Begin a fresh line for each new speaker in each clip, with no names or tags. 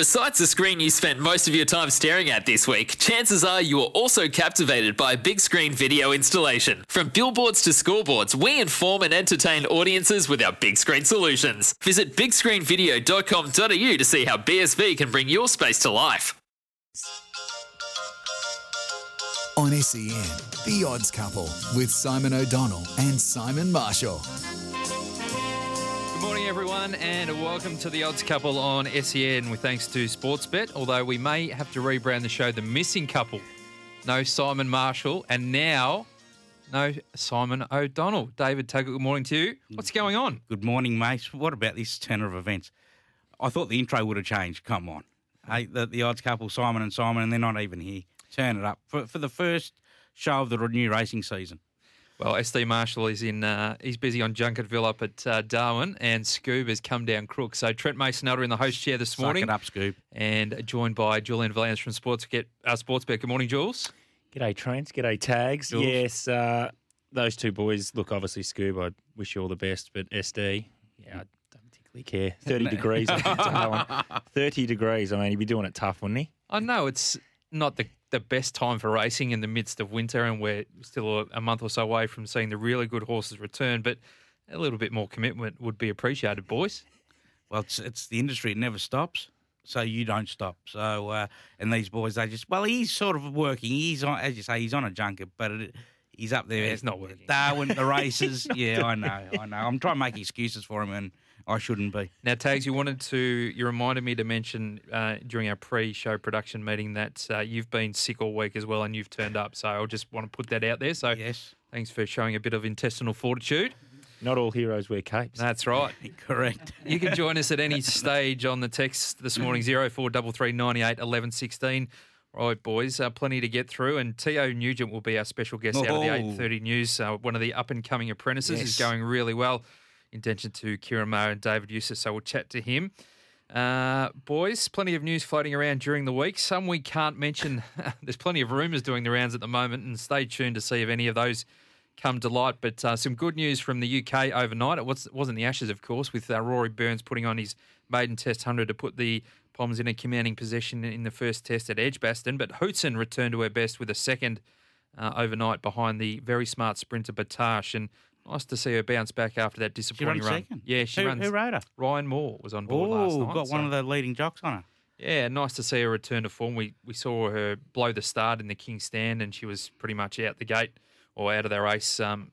Besides the screen you spent most of your time staring at this week, chances are you are also captivated by a big screen video installation. From billboards to scoreboards, we inform and entertain audiences with our big screen solutions. Visit bigscreenvideo.com.au to see how BSV can bring your space to life.
On SEN, The Odds Couple with Simon O'Donnell and Simon Marshall.
Good morning, everyone, and welcome to the Odds Couple on SEN with thanks to Sportsbet. Although we may have to rebrand the show The Missing Couple. No Simon Marshall, and now no Simon O'Donnell. David Taggart, good morning to you. What's going on?
Good morning, mate. What about this tenor of events? I thought the intro would have changed. Come on. Hey, the, the odds couple, Simon and Simon, and they're not even here. Turn it up for, for the first show of the new racing season.
Well, SD Marshall is in. Uh, he's busy on Junketville up at uh, Darwin, and Scoob has come down crook. So Trent Mason Elder in the host chair this
Suck
morning,
it up, Scoob.
and joined by Julian Valance from Sportsbet. Uh, Sportsbet. Good morning, Jules.
G'day, Trent. G'day, Tags.
Jules.
Yes, uh, those two boys look obviously Scoob. I wish you all the best, but SD, yeah, I don't particularly care. 30 degrees. 30 degrees. I mean, he'd be doing it tough, wouldn't he?
I know it's not the, the best time for racing in the midst of winter, and we're still a, a month or so away from seeing the really good horses return. But a little bit more commitment would be appreciated, boys.
Well, it's, it's the industry. It never stops. So you don't stop. So, uh, and these boys, they just, well, he's sort of working. He's on, as you say, he's on a junket, but it, he's up there.
Yeah, he's not working.
Darwin, the races. yeah, I know. I know. I'm trying to make excuses for him, and I shouldn't be.
Now, Tags, you wanted to, you reminded me to mention uh, during our pre-show production meeting that uh, you've been sick all week as well, and you've turned up. So I'll just want to put that out there. So
Yes.
thanks for showing a bit of intestinal fortitude.
Not all heroes wear capes.
That's right.
Correct.
You can join us at any stage on the text this morning, 0433 98 11 16. Right, boys, uh, plenty to get through. And Teo Nugent will be our special guest out of the
Oh.
8.30 news. Uh, one of the up-and-coming apprentices is going really well. Intention to Kieran Maher and David Eustace, so we'll chat to him. Uh, boys, plenty of news floating around during the week. Some we can't mention. There's plenty of rumours doing the rounds at the moment, and stay tuned to see if any of those come to light. But uh, some good news from the UK overnight. It was, wasn't the Ashes, of course, with uh, Rory Burns putting on his maiden Test 100 to put the Poms in a commanding position in the first Test at Edgbaston. But Houtzen returned to her best with a second uh, overnight behind the very smart sprinter Battaash. And nice to see her bounce back after that disappointing
ran
run.
second?
Yeah, she
Who-
runs.
who rode her?
Ryan Moore was on board last
Oh,
night.
got one of the leading jocks on her.
yeah, nice to see her return to form. We we saw her blow the start in the King Stand, and she was pretty much out the gate or out of the race um,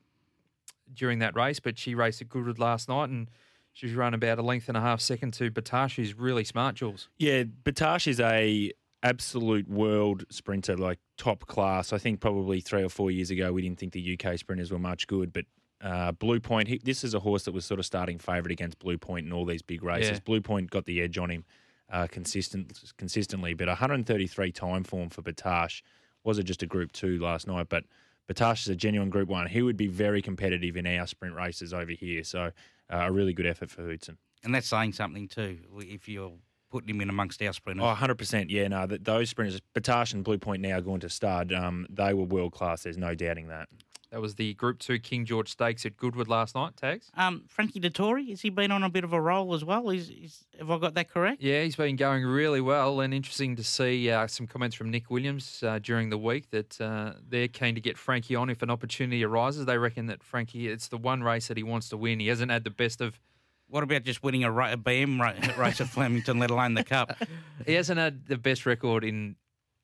during that race. But she raced at Goodwood last night, and she's run about a length and a half second to Battaash, who's really smart, Jules.
Yeah, Battaash is a absolute world sprinter, like top class. I think probably three or four years ago we didn't think the UK sprinters were much good, but uh, Blue Point, he, this is a horse that was sort of starting favourite against Blue Point in all these big races.
Yeah.
Blue Point got the edge on him uh, consistent, consistently, but 133 time form for Battaash. Was it just a Group Two last night? But Battaash is a genuine Group One. He would be very competitive in our sprint races over here. So uh, a really good effort for Houtzen.
And that's saying something too. If you're putting him in amongst our sprinters.
Oh, 100%. Yeah, no, th those sprinters, Battaash and Blue Point now going to stud, um, they were world class. There's no doubting that.
That was the Group Two King George Stakes at Goodwood last night. Tags.
Um, Frankie Dettori, has he been on a bit of a roll as well? Is, is have I got that correct?
Yeah, he's been going really well, and interesting to see uh, some comments from Nick Williams uh, during the week that uh, they're keen to get Frankie on if an opportunity arises. They reckon that Frankie, it's the one race that he wants to win. He hasn't had the best of,
What about just winning a, ra- a BM ra- race at Flemington, let alone the Cup?
he hasn't had the best record in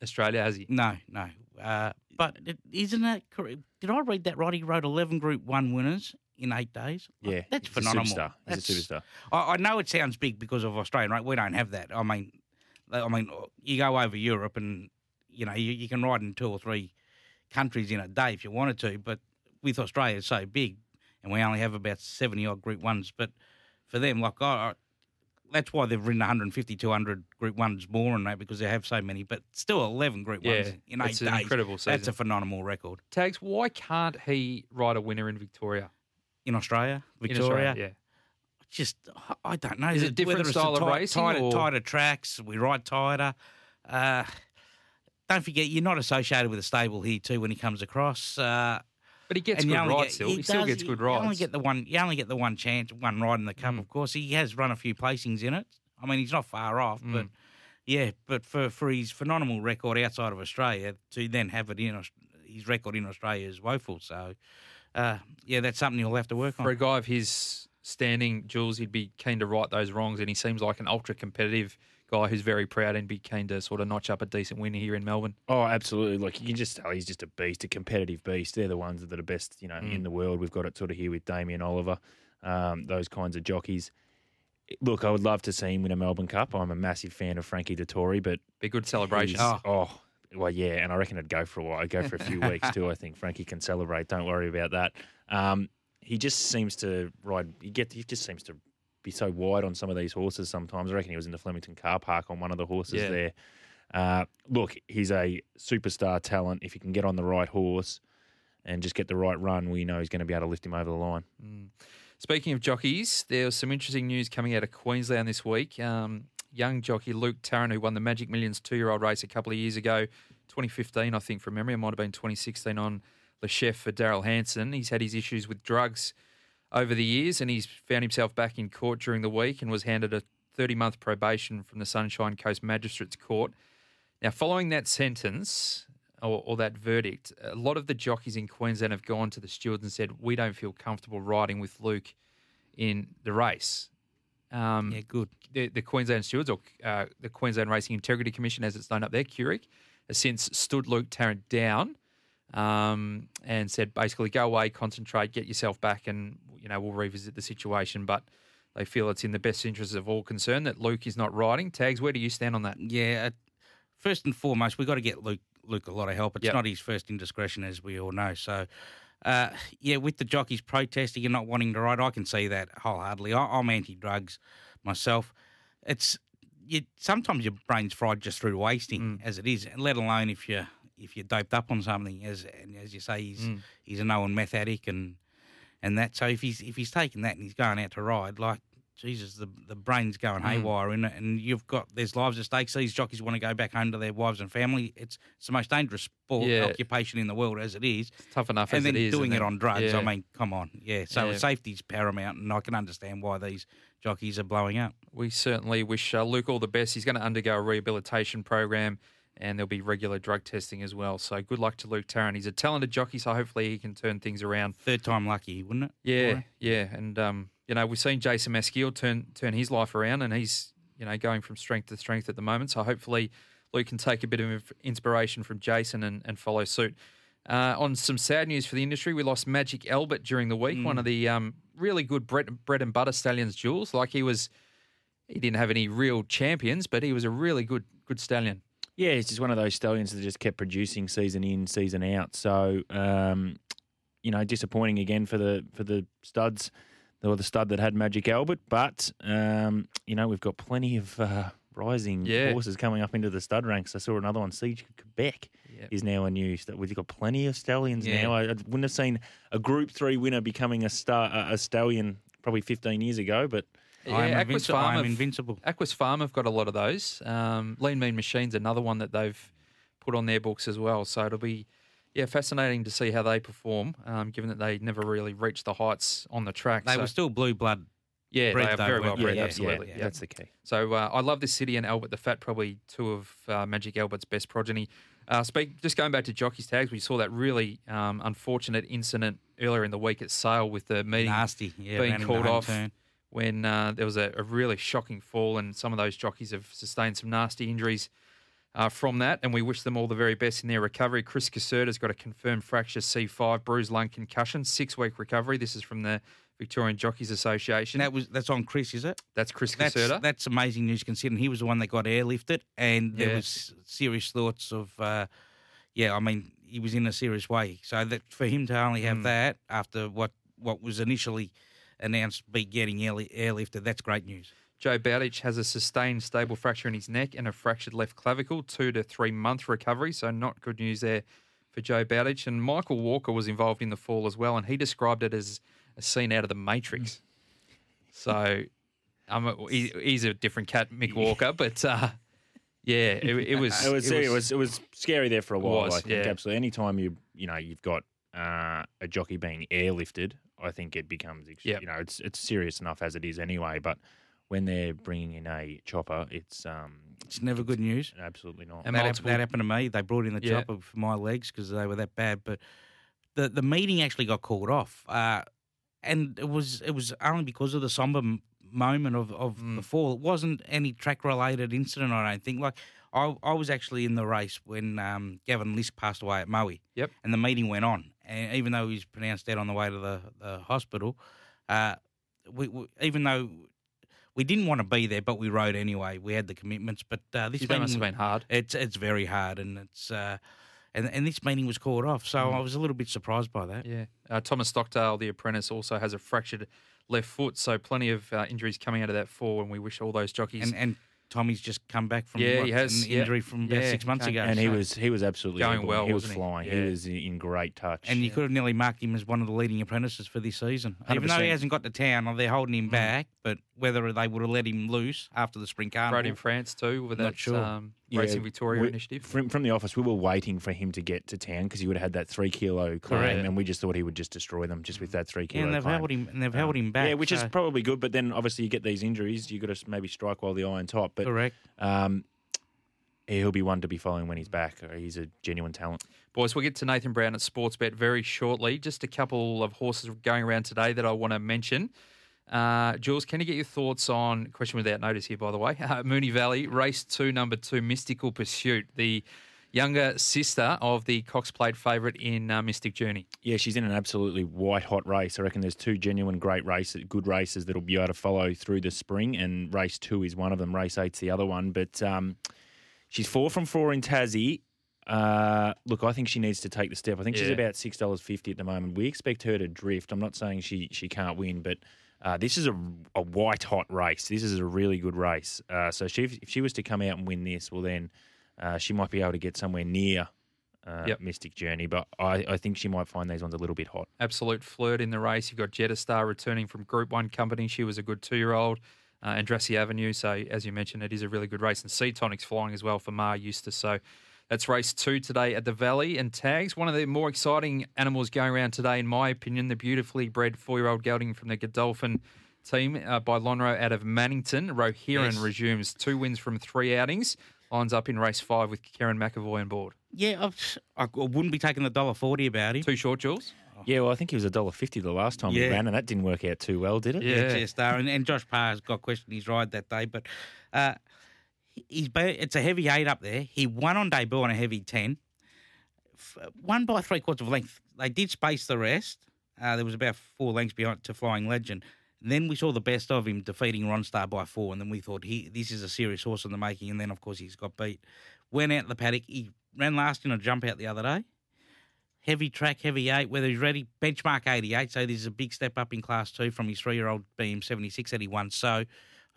Australia, has he?
No, no. Uh, but it, isn't that correct? Did I read that right? He rode 11 Group 1 winners in eight days. Like,
Yeah,
that's
he's a
phenomenal.
superstar. He's a
That's-
superstar.
I, I know it sounds big because of Australia, right? We don't have that. I mean, uh, I mean, uh, you go over Europe and you know you, you can ride in two or three countries in a day if you wanted to, but with Australia it's so big, and we only have about seventy odd Group Ones. But for them, like I that's why they've ridden 150, 200 Group Ones more and that because they have so many. But still, eleven Group
Yeah,
Ones in eight
it's an
days.
incredible
That's a phenomenal record
Tags, why can't he ride a winner in Victoria?
in Australia,
In
Victoria.
Australia, yeah.
just I don't know.
Is it different
whether it's the
style of
tight-
racing
Tighter,
or-
tighter tracks. We ride tighter. Uh, don't forget, you're not associated with a stable here too when he comes across. Uh,
But he gets
and
good rides
get-
still. He, still
does,
gets good rides.
You only get the one. You only get the one chance, one ride in the cup.
Mm.
Of course, he has run a few placings in it. I mean, he's not far off,
Mm.
but Yeah, but for, for his phenomenal record outside of Australia, to then have it in his record in Australia is woeful. So, uh, yeah, that's something you'll have to work on.
For a guy of his standing, Jules, he'd be keen to right those wrongs, and he seems like an ultra competitive guy who's very proud and be keen to sort of notch up a decent win here in Melbourne.
Oh, absolutely. Like you can just tell he's just a beast, a competitive beast. They're the ones that are best, you know, in the world. We've got it sort of here with Damien Oliver, um, those kinds of jockeys. Look, I would love to see him win a Melbourne Cup. I'm a massive fan of Frankie Dettori, but
Be good celebration.
he's- oh, well, yeah, and I reckon it'd go for a while. I'd go for a few weeks too. I think Frankie can celebrate. Don't worry about that. Um, he just seems to ride. He get. He just seems to be so wide on some of these horses. Sometimes I reckon he was in the Flemington car park on one of the horses
Yeah.
there. Uh, look, he's a superstar talent. If he can get on the right horse and just get the right run, we know he's going to be able to lift him over the line.
Speaking of jockeys, there was some interesting news coming out of Queensland this week. Um, young jockey Luke Tarrant, who won the Magic Millions two year old race a couple of years ago, 2015, I think, from memory. It might have been 2016 on Le Chef for Daryl Hanson. He's had his issues with drugs over the years and he's found himself back in court during the week and was handed a 30 month probation from the Sunshine Coast Magistrates Court. Now, following that sentence or, or that verdict, a lot of the jockeys in Queensland have gone to the stewards and said, We don't feel comfortable riding with Luke in the race. Um,
Yeah, good.
the, the Queensland Stewards or uh, the Queensland Racing Integrity Commission, as it's known up there, QRIC, has since stood Luke Tarrant down um, and said basically go away, concentrate, get yourself back, and you know we'll revisit the situation. But they feel it's in the best interest of all concerned that Luke is not riding. Tags, where do you stand on that?
Yeah, uh, first and foremost, we've got to get Luke Luke a lot of help. It's
Yep.
not his first indiscretion, as we all know. So, uh, yeah, with the jockeys protesting and not wanting to ride, I can see that wholeheartedly. I, I'm anti-drugs myself. It's you, sometimes your brain's fried just through wasting, as it is. Let alone if you if you're doped up on something, as and as you say, he's he's a known meth addict and and that. So if he's if he's taking that and he's going out to ride, like Jesus, the the brain's going haywire in it, and you've got there's lives at stake. So these jockeys want to go back home to their wives and family. It's it's the most dangerous sport
Yeah.
occupation in the world as it is.
Tough enough
and
as
then
it is.
doing it on drugs.
yeah.
I mean, come on, yeah. So
Yeah.
safety's paramount, and I can understand why these jockeys are blowing up.
we certainly wish uh, Luke all the best. He's going to undergo a rehabilitation program and there'll be regular drug testing as well. So good luck to Luke Tarrant. He's a talented jockey, so hopefully he can turn things around.
Third time lucky, wouldn't it?
Yeah, yeah. And, um, you know, we've seen Jason Maskiell turn, turn his life around and he's, you know, going from strength to strength at the moment. So hopefully Luke can take a bit of inspiration from Jason and, and follow suit. Uh, on some sad news for the industry, we lost Magic Albert during the week, one of the um, really good bread, bread and butter stallions, Jules. Like he was, he didn't have any real champions, but he was a really good good stallion.
Yeah, it's just one of those stallions that just kept producing season in, season out. So, um, you know, disappointing again for the for the studs, or the stud that had Magic Albert. But um, you know, we've got plenty of uh, rising
Yeah.
horses coming up into the stud ranks. I saw another one, Siege Quebec,
Yep.
is now a new. stud. We've got plenty of stallions
Yeah.
now. I, I wouldn't have seen a Group Three winner becoming a star, a, a stallion probably 15 years ago, but.
I am,
Aquis
invinci-
Farm
am
have-
invincible.
Aquis Farm have got a lot of those. Um, Lean Mean Machines, another one that they've put on their books as well. So it'll be, yeah, fascinating to see how they perform, um, given that they never really reached the heights on the track.
They
so,
were still blue blood.
yeah,
bred
they are
though,
very well bred,
Yeah,
absolutely.
yeah,
yeah.
that's the key.
So uh, I love this city and Albert the Fat, probably two of uh, Magic Albert's best progeny. Uh, speak just going back to jockeys tags, we saw that really um, unfortunate incident earlier in the week at Sale with the meeting
Nasty. Yeah,
being
ran in the
called off
turn.
When uh, there was a, a really shocking fall, and some of those jockeys have sustained some nasty injuries uh, from that. And we wish them all the very best in their recovery. Chris Caserta's got a confirmed fracture C5, bruised lung concussion, six week recovery. This is from the Victorian Jockeys Association.
That was that's on Chris, is it?
That's Chris
That's
Caserta.
that's amazing news considering he was the one that got airlifted, and there
Yeah.
was serious thoughts of, uh, yeah, I mean, he was in a serious way. So that for him to only have that after what what was initially announced be getting airli- airlifted, that's great news.
Joe Bowditch has a sustained stable fracture in his neck and a fractured left clavicle, two to three month recovery. So, not good news there for Joe Bowditch. And Michael Walker was involved in the fall as well, and he described it as a scene out of the Matrix. So, um, he, he's a different cat, Mick Walker, but uh, yeah, it, it was.
It was, it was it was scary there for a while.
was,
I think
yeah.
absolutely. Anytime you you know you've got uh, a jockey being airlifted, I think it becomes ex-
Yep.
you know it's it's serious enough as it is anyway. But when they're bringing in a chopper, it's um,
It's never good news.
absolutely not.
And
that, hap- that happened to me. They brought in the
Yeah.
chopper for my legs because they were that bad. But the the meeting actually got called off, uh, and it was it was only because of the somber m- moment of of
Mm.
the fall. It wasn't any track related incident. I don't think. Like I I was actually in the race when um, Gavin Lisk passed away at Maui.
Yep.
And the meeting went on, and even though he was pronounced dead on the way to the the hospital, uh, we, we even though. We didn't want to be there, but we rode anyway. We had the commitments, but uh, this meeting
must have been hard.
it's it's very hard, and it's uh, and and this meeting was called off, so
Mm.
I was a little bit surprised by that.
Yeah. Uh, Thomas Stockdale, the apprentice, also has a fractured left foot. So plenty of uh, injuries coming out of that fall, and we wish all those jockeys
And and Tommy's just come back from
Yeah,
what,
he has,
an
yeah.
injury from about
Yeah,
six months ago,
and he was he was absolutely
Going
able.
well,
He was
wasn't he?
flying.
Yeah.
He was in great touch.
And you could have nearly marked him as one of the leading apprentices for this season. Even though
100%.
he hasn't got to town, they're holding
Mm.
him back. But whether they would have let him loose after the spring carnival,
rode in France too with
Not
that
sure.
um,
Yeah,
Racing Victoria
we-
initiative.
From, from the office, we were waiting for him to get to town because he would have had that three kilo claim,
Correct.
and we just thought he would just destroy them just with that three
yeah,
kilo.
and they've
claim.
held him and they've
Um,
held him back.
Yeah, which is probably good, but then obviously you get these injuries, you got to maybe strike while the iron's hot. But
correct.
um, he'll be one to be following when he's back. He's a genuine talent.
Boys, we'll get to Nathan Brown at Sportsbet very shortly. Just a couple of horses going around today that I want to mention. Uh, Jules, can you get your thoughts on question without notice here, by the way? Uh, Moonee Valley, race two, number two, Mystical Pursuit, the younger sister of the Cox Plate favourite in uh, Mystic Journey.
Yeah, she's in an absolutely white hot race. I reckon there's two genuine great races, good races that'll be able to follow through the spring, and race two is one of them. Race eight's the other one. But um, she's four from four in Tassie. Uh, look, I think she needs to take the step. I think she's about six dollars fifty at the moment. We expect her to drift. I'm not saying she she can't win, but uh, this is a, a white hot race. This is a really good race. Uh, so she, if she was to come out and win this, well then uh, she might be able to get somewhere near uh,
Yep.
Mystic Journey. But I, I think she might find these ones a little bit hot.
Absolute flirt in the race. You've got Jetta Star returning from Group 1 company. She was a good two year old. Uh, and Dressy Avenue. So, as you mentioned, it is a really good race. And Sea Tonic's flying as well for Maher Eustace. So, that's race two today at the Valley and Tags. One of the more exciting animals going around today, in my opinion, the beautifully bred four year old gelding from the Godolphin team uh, by Lonhro out of Mannington. Rohiran
Yes.
resumes two wins from three outings. Lines up in race five with Kerrin McEvoy on board.
Yeah, I've, I wouldn't be taking the dollar forty about him.
Too short, Jules?
Yeah, well, I think he was a dollar fifty the last time he ran, and that didn't work out too well, did it?
Yeah.
Yeah, Star, and, and Josh Parr's got questioned his ride that day, but uh, he's it's a heavy eight up there. He won on debut on a heavy ten, won by three quarters of length. They did space the rest. Uh, there was about four lengths behind to Flying Legend. And then we saw the best of him defeating Ronstar by four, and then we thought he this is a serious horse in the making. And then of course he's got beat. Went out the paddock. He ran last in a jump out the other day. Heavy track, heavy eight, whether he's ready, benchmark 88. So this is a big step up in class two from his three year old BM 76 that he won. So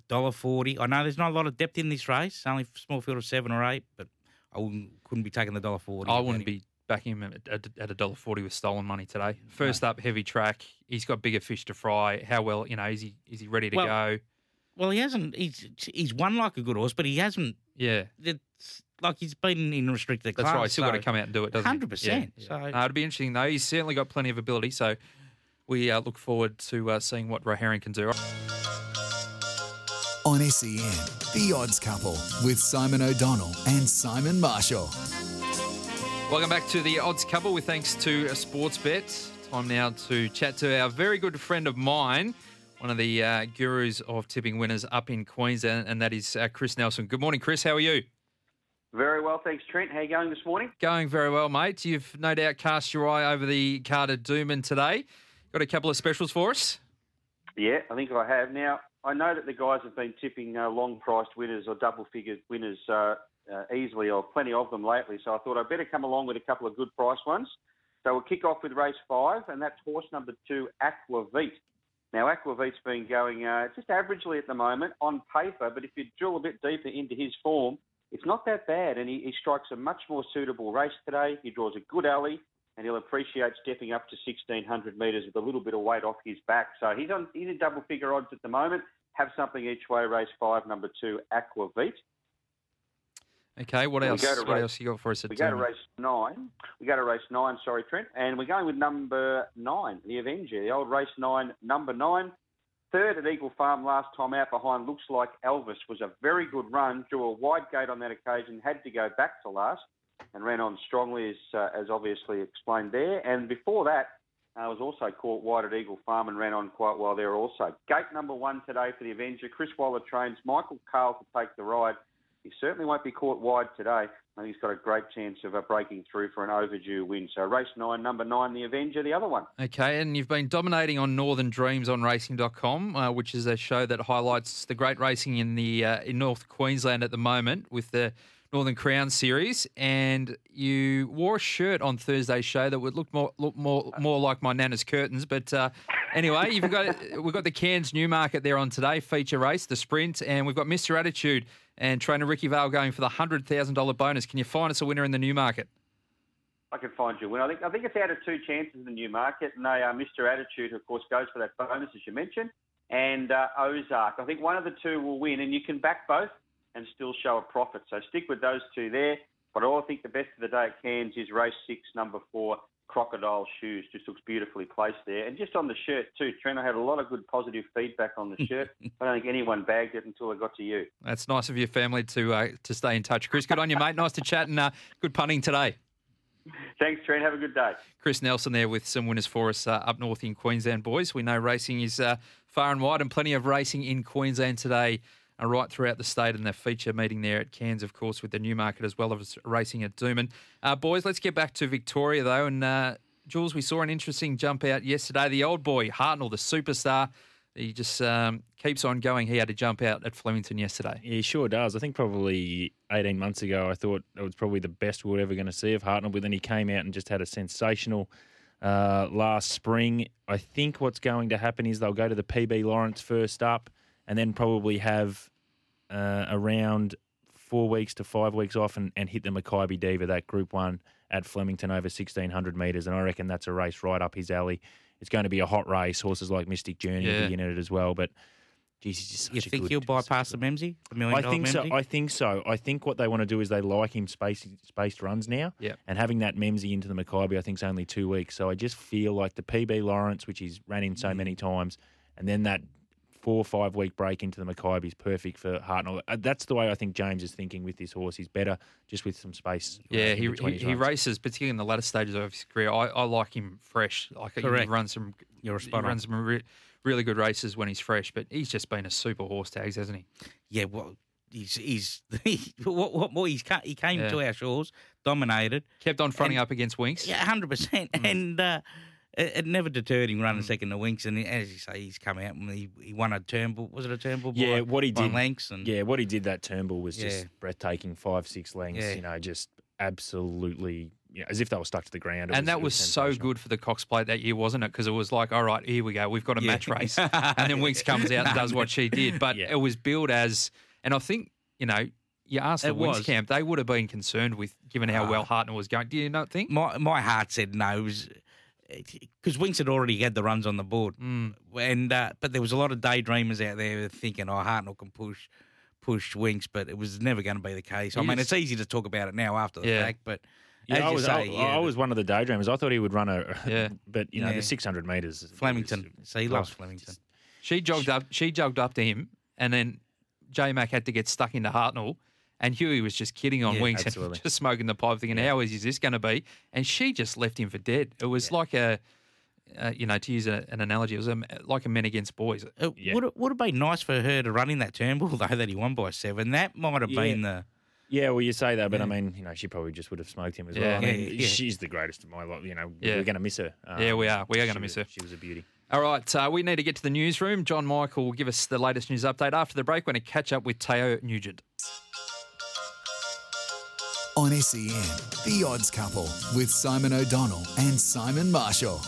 $1.40. I know there's not a lot of depth in this race, only a small field of seven or eight, but I wouldn't, couldn't be taking the $1.40.
I wouldn't be backing him at, a dollar forty with stolen money today. First up, heavy track. He's got bigger fish to fry. How well, you know, is he is he ready to
Well,
go?
Well, he hasn't. He's he's won like a good horse, but he hasn't.
Yeah,
It's like he's been in restricted
that's
class.
right. He's still got to come out and do it, doesn't he?
100%,
Yeah,
so-
Uh, it'll be interesting though. He's certainly got plenty of ability. So we uh, look forward to uh, seeing what Roharan can do.
On SEN, The Odds Couple with Simon O'Donnell and Simon Marshall.
Welcome back to the Odds Couple with thanks to Sportsbet. Time now to chat to our very good friend of mine, one of the uh, gurus of tipping winners up in Queensland, and that is uh, Chris Nelson. Good morning, Chris. How are you?
Very well, thanks, Trent. How you going this morning?
Going very well, mate. You've no doubt cast your eye over the card at Doomben today. Got a couple of specials for us.
Yeah, I think I have. Now, I know that the guys have been tipping uh, long-priced winners or double-figured winners uh, uh, easily, or plenty of them lately. So I thought I'd better come along with a couple of good price ones. So we'll kick off with race five, and that's horse number two, Aquavit. Now, Aquavit's been going uh, just averagely at the moment on paper, but if you drill a bit deeper into his form, it's not that bad, and he, he strikes a much more suitable race today. He draws a good alley, and he'll appreciate stepping up to 1600 metres with a little bit of weight off his back. So he's on he's in double figure odds at the moment. Have something each way. Race five, number two, Aquavit.
Okay, what else? What
race-
else you got for us at
We go to race nine. We go to race nine. Sorry, Trent, and we're going with number nine, the Avenger, the old race nine, number nine. Third at Eagle Farm last time out behind Looks Like Elvis was a very good run, drew a wide gate on that occasion, had to go back to last and ran on strongly as, uh, as obviously explained there. And before that, uh, was also caught wide at Eagle Farm and ran on quite well there also. Gate number one today for the Avenger. Chris Waller trains Michael Cahill to take the ride. He certainly won't be caught wide today. I think he's got a great chance of uh, breaking through for an overdue win. So race nine, number nine, the Avenger, the other one.
Okay, and you've been dominating on Northern Dreams on Racing.com, uh, which is a show that highlights the great racing in the uh, in North Queensland at the moment with the Northern Crown Series. And you wore a shirt on Thursday's show that would look more look more more like my nana's curtains. But uh, anyway, you've got we've got the Cairns Newmarket there on today feature race, the sprint, and we've got Mr Attitude and trainer Ricky Vale going for the hundred thousand dollar bonus. Can you find us a winner in the Newmarket?
I can find you a winner. I think I think it's out of two chances in the Newmarket, and they are Mr Attitude, of course, goes for that bonus as you mentioned, and uh, Ozark. I think one of the two will win, and you can back both and still show a profit. So stick with those two there. But I think the best of the day at Cairns is race six, number four, Crocodile Shoes. Just looks beautifully placed there. And just on the shirt too, Trent, I had a lot of good positive feedback on the shirt. I don't think anyone bagged it until I got to you.
That's nice of your family to uh, to stay in touch. Chris, good on you, mate. Nice to chat and uh, good punting today.
Thanks, Trent. Have a good day.
Chris Nelson there with some winners for us uh, up north in Queensland, boys. We know racing is uh, far and wide and plenty of racing in Queensland today uh, right throughout the state and the feature meeting there at Cairns, of course, with the Newmarket as well as racing at Doomben. Uh, boys, let's get back to Victoria, though. And uh, Jules, we saw an interesting jump out yesterday. The old boy, Hartnell, the superstar, he just um, keeps on going. He had to jump out at Flemington yesterday.
He sure does. I think probably 18 months ago, I thought it was probably the best we were ever going to see of Hartnell, but then he came out and just had a sensational uh, last spring. I think what's going to happen is they'll go to the PB Lawrence first up and then probably have uh, around four weeks to five weeks off and, and hit the Makybe Diva, that Group 1 at Flemington over 1,600 metres. And I reckon that's a race right up his alley. It's going to be a hot race. Horses like Mystic Journey
Yeah.
will be in it as well. But, geez, he's just such
You
a
think
good-
he'll bypass the Memsie? The million
I
dollar
think so.
Memsie?
I think so. I think what they want to do is they like him spaced spaced runs now.
Yeah.
And having that Memsie into the Makybe, I think, is only two weeks. So I just feel like the PB Lawrence, which he's ran in so many times, and then that four or five week break into the Makybe is perfect for Hartnell. Uh, That's the way I think James is thinking with this horse. He's better just with some space.
Yeah, he, he, he races, particularly in the latter stages of his career. I, I like him fresh. Like he runs some,
You're
he
spot on.
runs some re- really good races when he's fresh. But he's just been a super horse tags, hasn't he?
Yeah, well, he's he's what what more he's ca- he came
Yeah.
to our shores, dominated,
Kept on fronting
And-
up against Winks.
yeah, hundred percent,
Mm.
and uh, it, it never deterred him running second to Winks. And as you say, he's come out and he, he won a Turnbull. Was it a Turnbull? by-
Yeah, what he did-
lengths and
Yeah, what he did that Turnbull was just breathtaking. Five, six lengths.
Yeah.
You know, just absolutely, you know, as if they were stuck to the ground. It
And that
it
was so good for the Cox Plate that year, wasn't it? Because it was like, all right, here we go. We've got a match race. and then Winks comes out and does what she did. But
Yeah.
it was billed as, and I think, you know, you asked the
It
Winks
was.
camp, they would have been concerned with, given how
Ah.
well Hartnell was going. Do you not think?
my my heart said no. Because Winks had already had the runs on the board,
Mm.
and uh, but there was a lot of daydreamers out there thinking, "Oh, Hartnell can push push Winks," but it was never going to be the case. I mean,
is-
it's easy to talk about it now after the
Yeah.
fact, but
Yeah,
as
I
you
was,
say,
I,
yeah,
I was one of the daydreamers. I thought he would run a,
Yeah.
but you know, the 600 metres. is-
Flemington. So he loves
oh,
Flemington.
just-
She jogged up. She jogged up to him, and then J Mac had to get stuck into Hartnell, and Huey was just kidding on
Yeah,
wings
absolutely.
and just smoking the pipe, thinking, "How easy is this going to be?" And she just left him for dead. It was like a, uh, you know, to use a, an analogy, it was a, like a men against boys.
It
Yeah.
would would have been nice for her to run in that Turnbull though that he won by seven. That might have
Yeah.
been the
Yeah, well, you say that, but I mean, you know, she probably just would have smoked him as
Yeah.
well. I mean,
Yeah, yeah.
she's the greatest of my life. You know,
Yeah.
we're going to miss her. Um,
Yeah, we are. We are gonna miss her.
She was a beauty.
All right, uh, we need to get to the newsroom. John Michael will give us the latest news update after the break. We're going to catch up with Teo Nugent.
On SEN, The Odds Couple with Simon O'Donnell and Simon Marshall.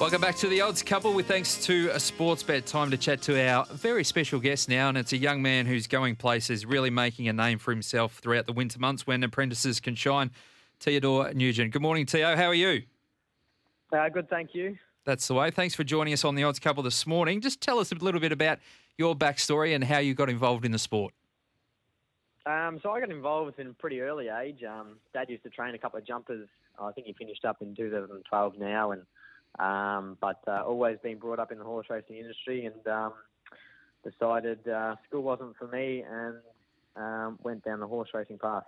Welcome back to the Odds Couple with thanks to a Sportsbet. Time to chat to our very special guest now, and it's a young man who's going places, really making a name for himself throughout the winter months when apprentices can shine. Theodore Nugent. Good morning, Theo. How are you?
Uh, good, thank you.
That's the way. Thanks for joining us on the Odds Couple this morning. Just tell us a little bit about your backstory and how you got involved in the sport.
Um, so I got involved in a pretty early age. Um, Dad used to train a couple of jumpers. I think he finished up in 2012 now, and um, but uh, always been brought up in the horse racing industry and um, decided uh, school wasn't for me and um, went down the horse racing path.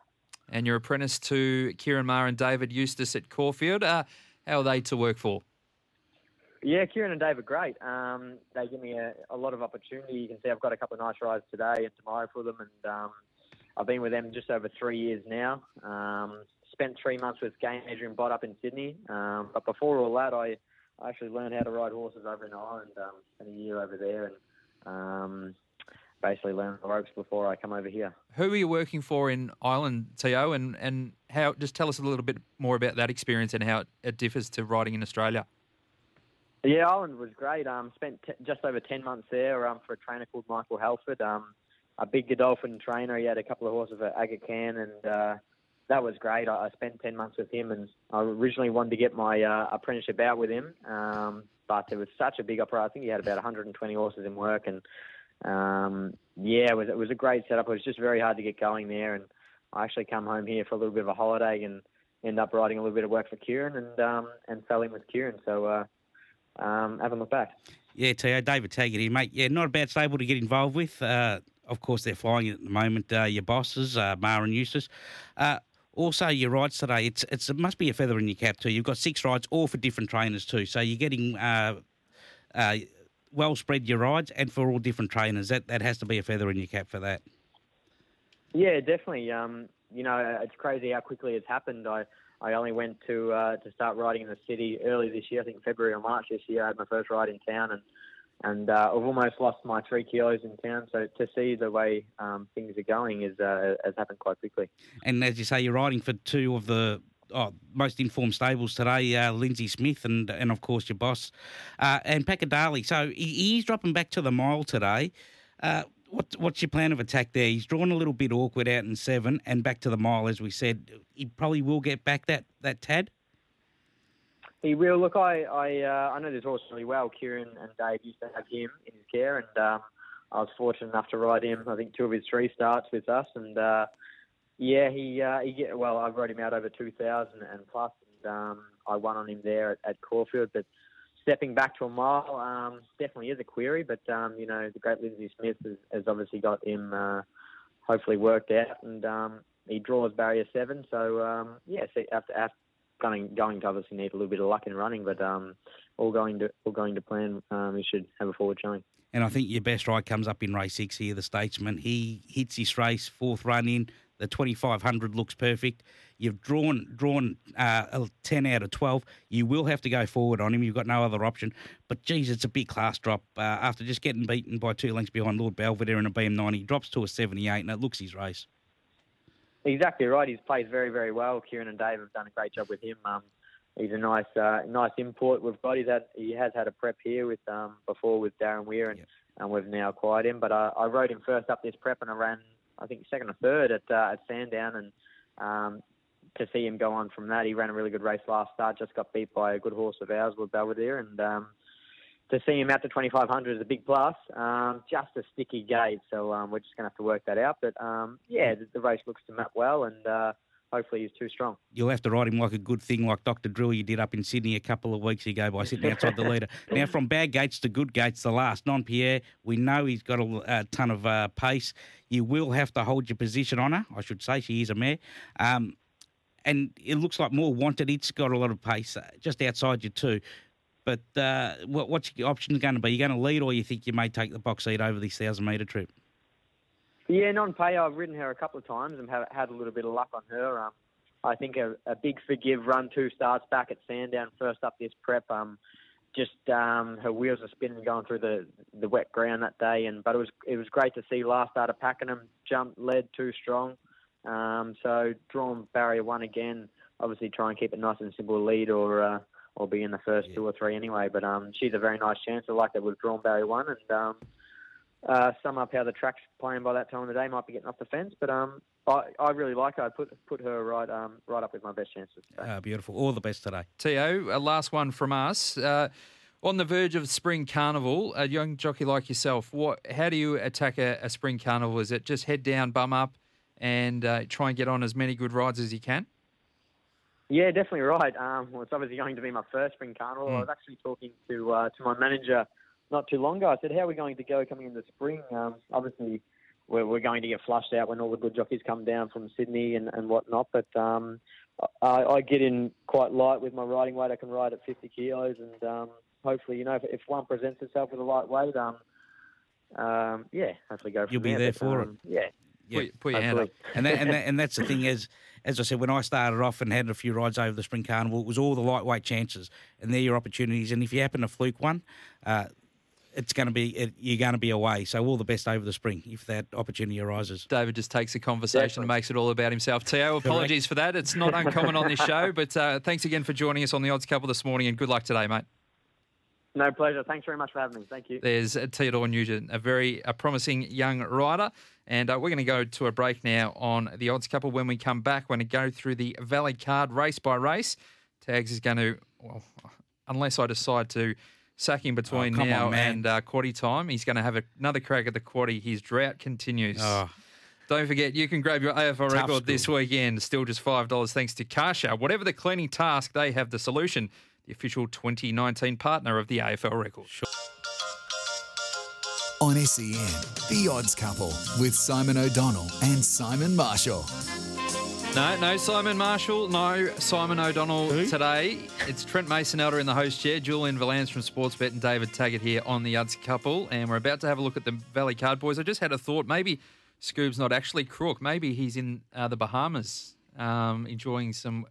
And you're apprentice to Kieran Maher and David Eustace at Caulfield. Uh, how are they to work for?
Yeah, Kieran and Dave are great. Um, they give me a, a, lot of opportunity. You can see I've got a couple of nice rides today and tomorrow for them, and um, I've been with them just over three years now. Um, spent three months with Gai Adrian Bott up in Sydney, um, but before all that, I, I actually learned how to ride horses over in Ireland. Um, spent a year over there, and um, basically learned the ropes before I come over here.
Who are you working for in Ireland, To, and and how? Just tell us a little bit more about that experience and how it, it differs to riding in Australia.
Yeah, Ireland was great. Um, spent t- just over ten months there um, for a trainer called Michael Halford. Um, a big Godolphin trainer. He had a couple of horses at Aga Khan, and uh, that was great. I, I spent ten months with him, and I originally wanted to get my uh, apprenticeship out with him, um, but it was such a big operation. I think he had about 120 horses in work, and um, yeah, it was it was a great setup. It was just very hard to get going there, and I actually come home here for a little bit of a holiday and end up writing a little bit of work for Kieran and um, and fell in with Kieran. So. Uh, um, have a look back.
Yeah, Teo, David Taggart here, mate. Yeah, not a bad stable to get involved with. Uh, of course, they're flying at the moment. Uh, your bosses, uh, Maher and Eustace. Uh, also, your rides today, it's, it's it must be a feather in your cap too. You've got six rides, all for different trainers too. So you're getting uh, uh, well spread your rides, and for all different trainers. That that has to be a feather in your cap for that.
Yeah, definitely. Um, you know, it's crazy how quickly it's happened. I I only went to uh, to start riding in the city early this year. I think February or March this year. I had my first ride in town, and and uh, I've almost lost my three kilos in town. So to see the way um, things are going is uh, has happened quite quickly.
And as you say, you're riding for two of the oh, most informed stables today, uh, Lindsay Smith and and of course your boss, uh, and Pakadali. So he, he's dropping back to the mile today. Uh, what, what's your plan of attack there? He's drawn a little bit awkward out in seven and back to the mile, as we said. He probably will get back that, that tad.
He will. Look, I I, uh, I know this horse really well. Kieran and Dave used to have him in his care, and um, I was fortunate enough to ride him. I think two of his three starts with us, and uh, yeah, he uh, he get well. I've rode him out over two thousand and plus, and um, I won on him there at, at Caulfield. But stepping back to a mile um, definitely is a query, but um, you know the great Lindsay Smith has, has obviously got him uh, hopefully worked out, and um, he draws barrier seven. So um, yeah, so after going going to obviously need a little bit of luck in running, but um, all going to all going to plan, um, he should have a forward showing.
And I think your best ride comes up in race six here, the Statesman. He hits his race, fourth run in. The 2500 looks perfect. You've drawn drawn uh, a 10 out of 12. You will have to go forward on him. You've got no other option. But geez, it's a big class drop uh, after just getting beaten by two lengths behind Lord Belvedere in a BM90. He drops to a 78, and it looks his race.
Exactly right. He's played very very well. Kieran and Dave have done a great job with him. Um, he's a nice uh, nice import we've got. He's had he has had a prep here with um, before with Darren Weir and, yep. and we've now acquired him. But uh, I rode him first up this prep and I ran I think second or third at uh, at Sandown, and um, to see him go on from that, he ran a really good race last start. Just got beat by a good horse of ours with Belvedere, and um, to see him out to 2500 is a big plus. Um, just a sticky gate, so um, we're just going to have to work that out. But um, yeah, the, the, race looks to map well, and uh, hopefully he's too strong.
You'll have to ride him like a good thing, like Dr. Drill you did up in Sydney a couple of weeks ago by sitting outside the leader. Now, from bad gates to good gates, the last, Non Pierre, we know he's got a, a ton of uh, pace. You will have to hold your position on her, I should say. She is a mare. Um, and it looks like more wanted. It's got a lot of pace uh, just outside you, too. But uh, what, what's your option going to be? You going to lead, or you think you may take the box seat over this thousand metre trip?
Yeah, non-pay. I've ridden her a couple of times and have had a little bit of luck on her. Um, I think a, a, big forgive run two starts back at Sandown first up this prep. Um, just um, her wheels are spinning going through the the wet ground that day, and but it was it was great to see last start of Pakenham jump led too strong. Um, so drawn barrier one again. Obviously, try and keep it nice and simple lead, or uh, or be in the first yeah. two or three anyway. But um, she's a very nice chance. I like that we've drawn barrier one, and um, uh, sum up how the track's playing by that time of the day. Might be getting off the fence, but um, I, I really like her. I put put her right um, right up with my best chances.
Uh, beautiful. All the best today.
To, a last one from us. Uh, on the verge of spring carnival, a young jockey like yourself, what? How do you attack a, a spring carnival? Is it just head down, bum up, and uh, try and get on as many good rides as you can?
Yeah, definitely right. Um, well, it's obviously going to be my first spring carnival. I was actually talking to uh, to my manager not too long ago. I said, "How are we going to go coming into spring?" Um, obviously, we're, we're going to get flushed out when all the good jockeys come down from Sydney and, and whatnot. But um, I, I get in quite light with my riding weight. I can ride at 50 kilos, and um, hopefully, you know, if, if one presents itself with a light weight, um, um, yeah, hopefully go. From
You'll be there
But,
for
um, Yeah,
Yeah.
Put, put your hand up.
and that, and, that, and that's the thing is, as I said, when I started off and had a few rides over the spring carnival, it was all the lightweight chances, and they're your opportunities. And if you happen to fluke one, uh, it's going to be it, you're going to be away. So all the best over the spring if that opportunity arises.
David just takes the conversation and makes it all about himself. Teo, apologies for that. It's not uncommon on this show, but uh, thanks again for joining us on the Odds Couple this morning, and good luck today, mate.
No pleasure. Thanks very much for having me. Thank you.
There's uh, Theodore Nugent, a very uh, promising young rider. And uh, we're going to go to a break now on the odds couple. When we come back, we're going to go through the Valley card race by race. Tags is going to, well, unless I decide to sack him between
Oh,
now
on,
and uh, quaddy time, he's going to have another crack at the quaddy. His drought continues.
Oh.
Don't forget, you can grab your AFL record
school.
this weekend. Still just $5 thanks to Karcher. Whatever the cleaning task, they have the solution. The official 2019 partner of the AFL record.
On SEN, The Odds Couple with Simon O'Donnell and Simon Marshall.
No, no Simon Marshall, no Simon O'Donnell today. It's Trent Mason Elder in the host chair, Julian Valance from Sportsbet, and David Taggart here on the Odds Couple. And we're about to have a look at the Valley Card Boys. I just had a thought. Maybe Scoob's not actually crook. Maybe he's in uh, the Bahamas um, enjoying some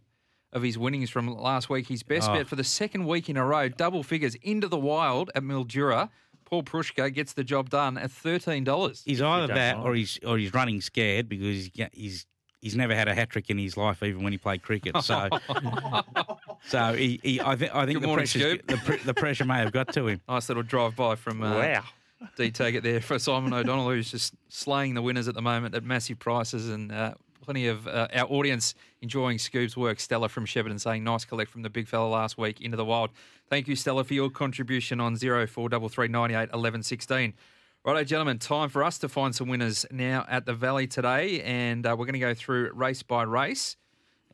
of his winnings from last week. His best
Oh.
bet for the second week in a row, double figures into the wild at Mildura. Paul Prushka gets the job done at $13.
He's either that or he's or he's running scared because he's he's he's never had a hat trick in his life, even when he played cricket. So, so he, he I think I think the
morning,
pressure the, pre- the pressure may have got to him.
Nice little drive by from uh,
Wow.
D Taggart there for Simon O'Donnell, who's just slaying the winners at the moment at massive prices and uh, plenty of uh, our audience enjoying Scoob's work. Stella from Shepparton saying, nice collect from the big fella last week into the wild. Thank you, Stella, for your contribution on 0433 98 11 16. Righto, gentlemen, time for us to find some winners now at the Valley today, and uh, we're going to go through race by race.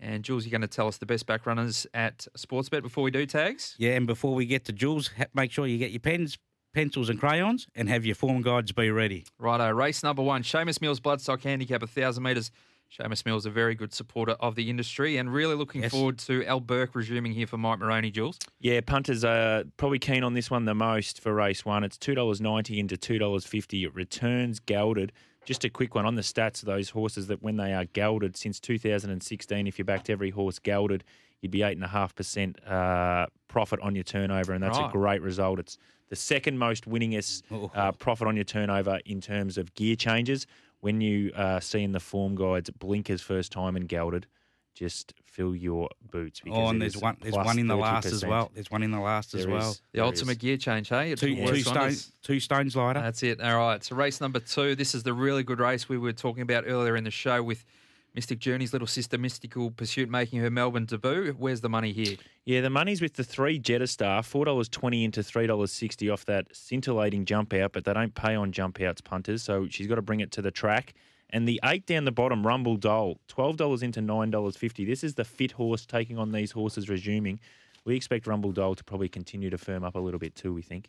And Jules, you're going to tell us the best back runners at Sportsbet before we do tags.
Yeah, and before we get to Jules, make sure you get your pens, pencils, and crayons, and have your form guides be ready.
Righto, race number one, Seamus Mills Bloodstock Handicap, 1,000 metres. Seamus Mills, is a very good supporter of the industry, and really looking
Yes.
forward to Al Burke resuming here for Mike Moroney, Jules.
Yeah, punters are probably keen on this one the most for race one. It's two dollars ninety into two dollars fifty. It returns gelded. Just a quick one on the stats of those horses that when they are gelded since 2016, if you backed every horse gelded, you'd be eight and a half percent uh, profit on your turnover, and that's
Right.
a great result. It's the second most winningest uh, profit on your turnover in terms of gear changes. When you uh, see in the form guides blinkers first time and gelded, just fill your boots. because
Oh, and there's one. There's
plus
one in the last as well. There's one in the last as well.
is.
The ultimate
is.
gear change, hey? It's
Two, two
wonders.
stones. Two stones lighter.
That's it. All right. So race number two. This is the really good race we were talking about earlier in the show with Mystic Journey's little sister, Mystical Pursuit, making her Melbourne debut. Where's the money here?
Yeah, the money's with the three Jetta Star, four dollars twenty into three dollars sixty off that scintillating jump out, but they don't pay on jump outs punters, so she's got to bring it to the track. And the eight down the bottom, Rumble Dole, twelve dollars into nine dollars fifty. This is the fit horse taking on these horses resuming. We expect Rumble Dole to probably continue to firm up a little bit too. We think.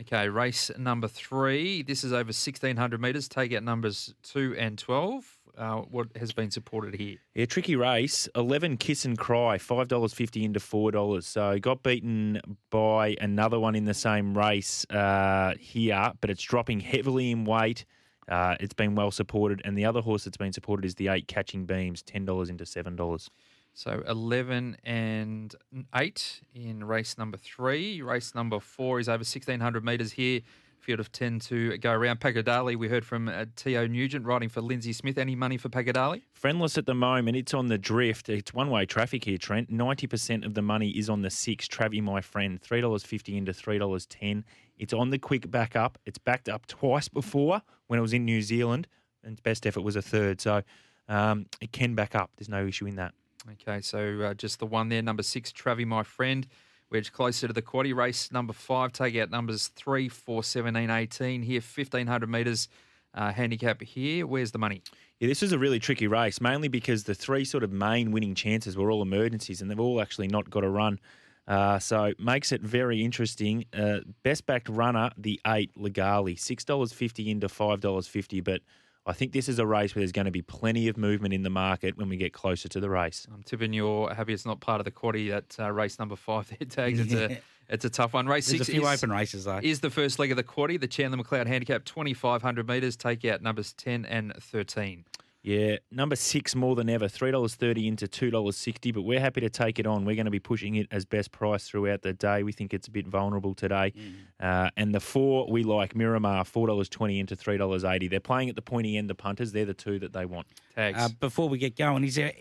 Okay, race number three. This is over 1,600 metres. Take out numbers two and 12. Uh, what has been supported here?
Yeah, tricky race. Eleven Kiss and Cry, five dollars fifty into four dollars. So got beaten by another one in the same race uh, here, but it's dropping heavily in weight. Uh, it's been well supported, and the other horse that's been supported is the eight Catching Beams, ten dollars into seven dollars.
So 11 and 8 in race number three. Race number four is over 1,600 metres here. Field of 10 to go around. Pagadali, we heard from uh, Teo Nugent riding for Lindsay Smith. Any money for Pagadali?
Friendless at the moment. It's on the drift. It's one way traffic here, Trent. Ninety percent of the money is on the six. Travy, my friend, three dollars fifty into three dollars ten. It's on the quick back up. It's backed up twice before when it was in New Zealand, and best effort was a third. So um, it can back up. There's no issue in that.
Okay, so uh, just the one there. Number six, Travy, my friend. We're closer to the quaddy race. Number five, take out numbers three, four, 17, 18. Here, 1,500 metres uh, handicap here. Where's the money?
Yeah, this is a really tricky race, mainly because the three sort of main winning chances were all emergencies, and they've all actually not got a run. Uh, so makes it very interesting. Uh, best backed runner, the eight Legali, six dollars fifty into five dollars fifty. But I think this is a race where there's going to be plenty of movement in the market when we get closer to the race.
I'm tipping you're happy it's not part of the quaddy that uh, race number five there tags. It's a it's a tough one. Race
There's
six
a few
is,
open races though.
is the first leg of the quaddy. The Chandler McLeod handicap 2,500 metres. Take out numbers 10 and 13.
Yeah, number six more than ever, three dollars thirty into two dollars sixty. But we're happy to take it on. We're going to be pushing it as best price throughout the day. We think it's a bit vulnerable today. Uh, and the four we like Miramar, four dollars twenty into three dollars eighty. They're playing at the pointy end. The punters, they're the two that they want.
Tags.
Uh, before we get going, is there?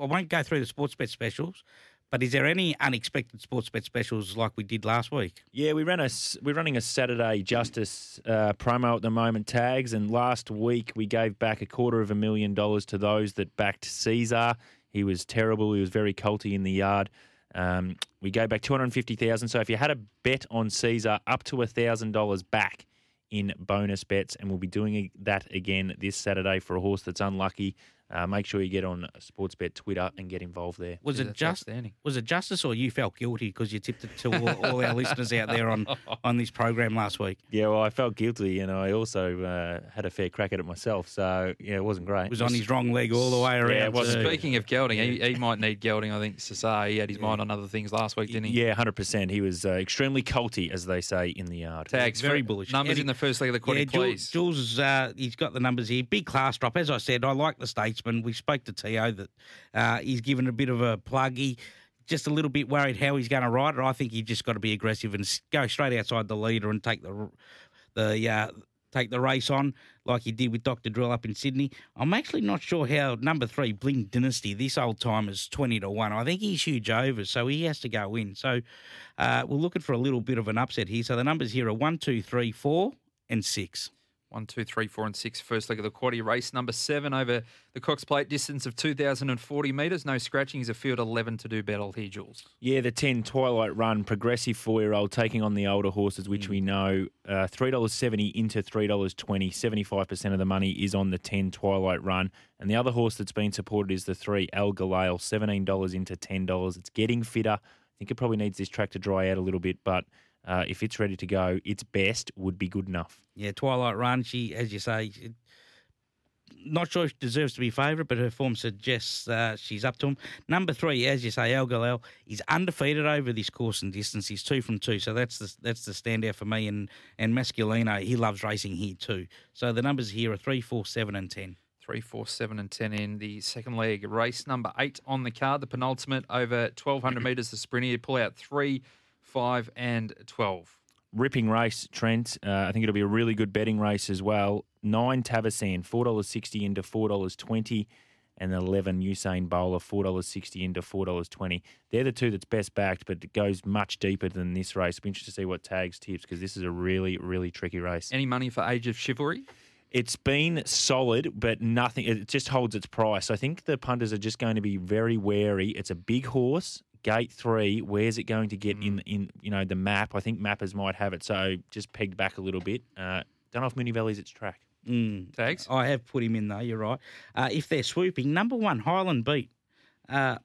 I won't go through the Sportsbet specials, but is there any unexpected Sportsbet specials like we did last week?
Yeah, we ran a we're running a Saturday Justice uh, promo at the moment. Tags, and last week we gave back a quarter of a million dollars to those that backed Caesar. He was terrible. He was very culty in the yard. Um, we gave back two hundred fifty thousand. So if you had a bet on Caesar, up to thousand dollars back in bonus bets, and we'll be doing that again this Saturday for a horse that's unlucky. Uh, make sure you get on Sportsbet Twitter and get involved there.
Was
Yeah,
it
that's
just was it justice or you felt guilty because you tipped it to all, all our listeners out there on on this program last week?
Yeah, well, I felt guilty, and I also uh, had a fair crack at it myself. So yeah, it wasn't great.
It was on his wrong leg all the way around.
it was.
too.
Speaking of gelding, he, he might need gelding. I think Sassar, he had his mind on other things last week, didn't he?
Yeah, hundred percent. He was uh, extremely culty, as they say in the yard.
Tags.
Very bullish.
Numbers
Eddie-
in the first leg of the quaddy,
Yeah, Jules,
please.
Jules is, uh, he's got the numbers here. Big class drop. As I said, I like the Statesman. We spoke to Teo that uh, he's given a bit of a plug. He just a little bit worried how he's going to ride it. I think he just got to be aggressive and go straight outside the leader and take the the uh, take the race on like he did with Doctor Drill up in Sydney. I'm actually not sure how number three Bling Dynasty. This old time is twenty to one. I think he's huge over, so he has to go in. So uh, we're looking for a little bit of an upset here. So the numbers here are one, two, three, four, and six.
One, two, three, four, and six. First leg of the quaddy race. Number seven over the Cox Plate, distance of 2,040 metres. No scratching. He's a field 11 to do battle here, Jules.
Yeah, the ten Twilight Run progressive four year old taking on the older horses, which we know uh, three dollars seventy into three dollars twenty. Seventy five percent of the money is on the ten Twilight Run, and the other horse that's been supported is the three El Galale, seventeen dollars into ten dollars. It's getting fitter. I think it probably needs this track to dry out a little bit, but uh, if it's ready to go, its best would be good enough.
Yeah, Twilight Run. She, as you say, it- not sure if she deserves to be favourite, but her form suggests uh, she's up to him. Number three, as you say, El Galel is undefeated over this course and distance. He's two from two, so that's the that's the standout for me. And and Masculino, he loves racing here too. So the numbers here are three, four, seven, and ten.
Three, four, seven, and ten in the second leg. Race number eight on the card, the penultimate over 1,200 metres. The sprinter, you pull out three, five, and 12.
ripping race, Trent. Uh, I think it'll be a really good betting race as well. Nine Tavasan, four dollars sixty into four dollars twenty, and eleven Usain Bowler, four dollars sixty into four dollars twenty. They're the two that's best backed, but it goes much deeper than this race. Be interested to see what tags tips because this is a really, really tricky race.
Any money for Age of Chivalry?
It's been solid, but nothing. It just holds its price. I think the punters are just going to be very wary. It's a big horse. Gate three, where's it going to get in in you know the map? I think mappers might have it, so just pegged back a little bit. Uh, don't know if Moonee Valley's its track.
Mm.
Tags?
I have put him in though. You're right. Uh, if they're swooping, number one Highland Beat, uh,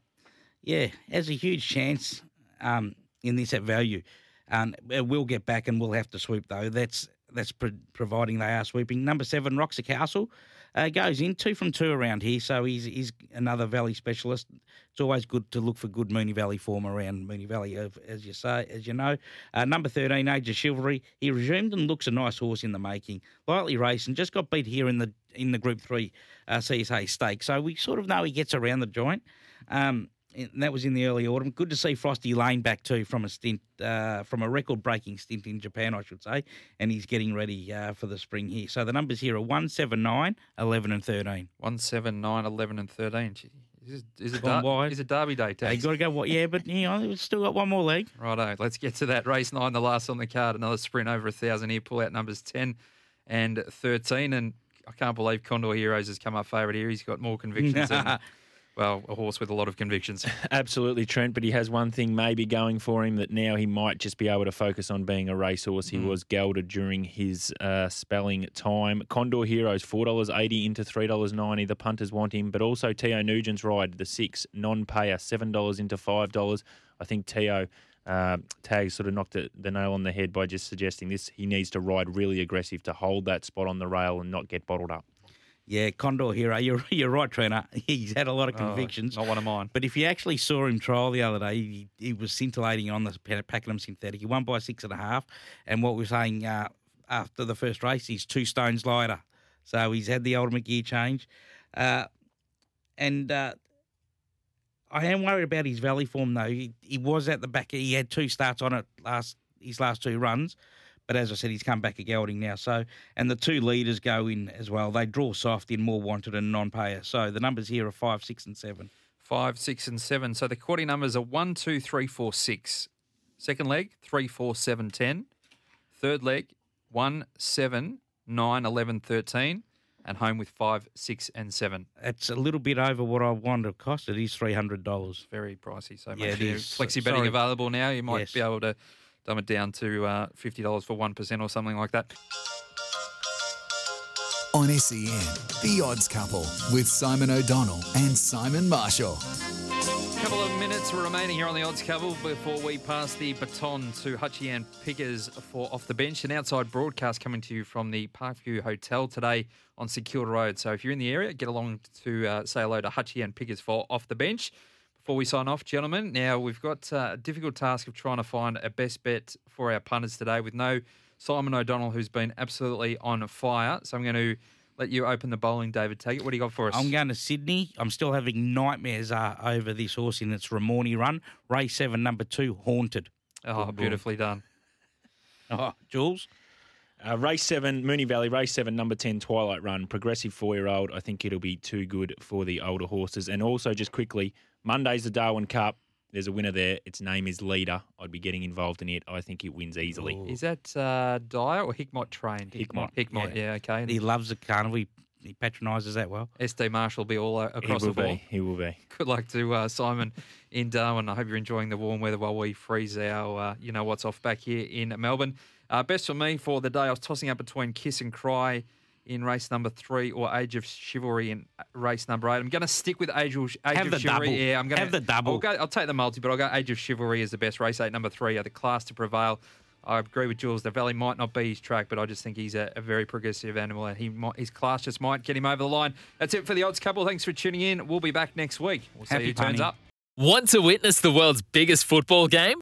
yeah, has a huge chance um, in this at value. Um, it will get back and we'll have to sweep though. That's that's pro- providing they are sweeping. Number seven Roxy Castle uh, goes in two from two around here, so he's he's another Valley specialist. It's always good to look for good Moonee Valley form around Moonee Valley, uh, as you say, as you know. Uh, number thirteen Age of Chivalry. He resumed and looks a nice horse in the making. Lightly racing, just got beat here in the in the Group Three uh, CSA stake, so we sort of know he gets around the joint. Um, and that was in the early autumn. Good to see Frosty Lane back too from a stint, uh, from a record-breaking stint in Japan, I should say, and he's getting ready uh, for the spring here. So the numbers here are 1, 7, 9, 11 and 13.
1, 7, 9, 11, and 13. Gee, Is, is, it
Gone
dar- is it Derby Day,
Hey,
Tags?
got to go, what? Yeah, but you know, we've still got one more leg.
Righto, let's get to that. Race 9, the last on the card. Another sprint over a 1,000 here. Pull out numbers 10 and 13. And I can't believe Condor Heroes has come up favourite here. He's got more convictions than, well, a horse with a lot of convictions.
Absolutely, Trent. But he has one thing maybe going for him that now he might just be able to focus on being a racehorse. He was gelded during his uh, spelling time. Condor Heroes four dollars eighty into three dollars ninety. The punters want him, but also Teo Nugent's ride the six non-payer seven dollars into five dollars. I think Teo. Uh, Tag sort of knocked the nail on the head by just suggesting this. He needs to ride really aggressive to hold that spot on the rail and not get bottled up.
Yeah, Condor Hero. You're you're right, Trainer. He's had a lot of convictions.
Oh, not one of mine.
But if you actually saw him trial the other day, he, he was scintillating on the Pakenham synthetic. He won by six and a half. And what we're saying uh, after the first race, he's two stones lighter. So he's had the ultimate gear change. Uh, and uh, I am worried about his valley form, though. He, he was at the back. He had two starts on it last his last two runs. But as I said, he's come back a gelding now. So, and the two leaders go in as well. They draw soft in more wanted and non-payer. So the numbers here are five, six, and seven.
Five, six, and seven. So the quaddy numbers are one, two, three, four, six. Second leg, three, four, seven, ten. Third leg, one, seven, nine, eleven, thirteen. And home with five, six, and seven.
It's a little bit over what I wanted to cost. It is three hundred dollars.
Very pricey. So
Yeah,
make sure flexi betting available now. You might
Yes.
be able to dumb it down to uh, fifty dollars for one percent or something like that.
On SEN, The Odds Couple with Simon O'Donnell and Simon Marshall.
A couple of minutes remaining here on the odds couple before we pass the baton to Hutchie and Pickers for off the bench. An outside broadcast coming to you from the Parkview Hotel today on Secure Road. So if you're in the area, get along to uh, say hello to Hutchie and Pickers for off the bench. Before we sign off, gentlemen, now we've got uh, a difficult task of trying to find a best bet for our punters today with no Simon O'Donnell, who's been absolutely on fire. So I'm going to let you open the bowling, David Take it. What do you got for us?
I'm going to Sydney. I'm still having nightmares uh, over this horse in its Ramornie run. Race seven, number two, Haunted.
oh, beautifully done.
Oh, Jules?
Uh, race seven, Moonee Valley, race seven, number 10, Twilight Run, progressive four year old. I think it'll be too good for the older horses. And also, just quickly, Monday's the Darwin Cup. There's a winner there. Its name is Leader. I'd be getting involved in it. I think it wins easily.
Is that uh, Dyer or Hickmott trained?
Hickmott,
Hickmott, yeah, okay.
He loves the carnival. He, he patronises that well.
SD Marshall will be all across
will
the board.
be. He will be.
Good luck to uh, Simon in Darwin. I hope you're enjoying the warm weather while we freeze our, uh, you know, what's off back here in Melbourne. Uh, best for me for the day, I was tossing up between Kiss and Cry in race number three or Age of Chivalry in race number eight. I'm going to stick with Age of, Age
Have
of
the
Chivalry.
double.
Yeah, I'm going to
Have the double.
I'll, go, I'll take the multi, but I'll go Age of Chivalry as the best. Race eight, number three, are the class to prevail. I agree with Jules. The Valley might not be his track, but I just think he's a, a very progressive animal, and he might, his class just might get him over the line. That's it for the odds couple. Thanks for tuning in. We'll be back next week. We'll see
Happy
who turns up.
Want to witness the world's biggest football game?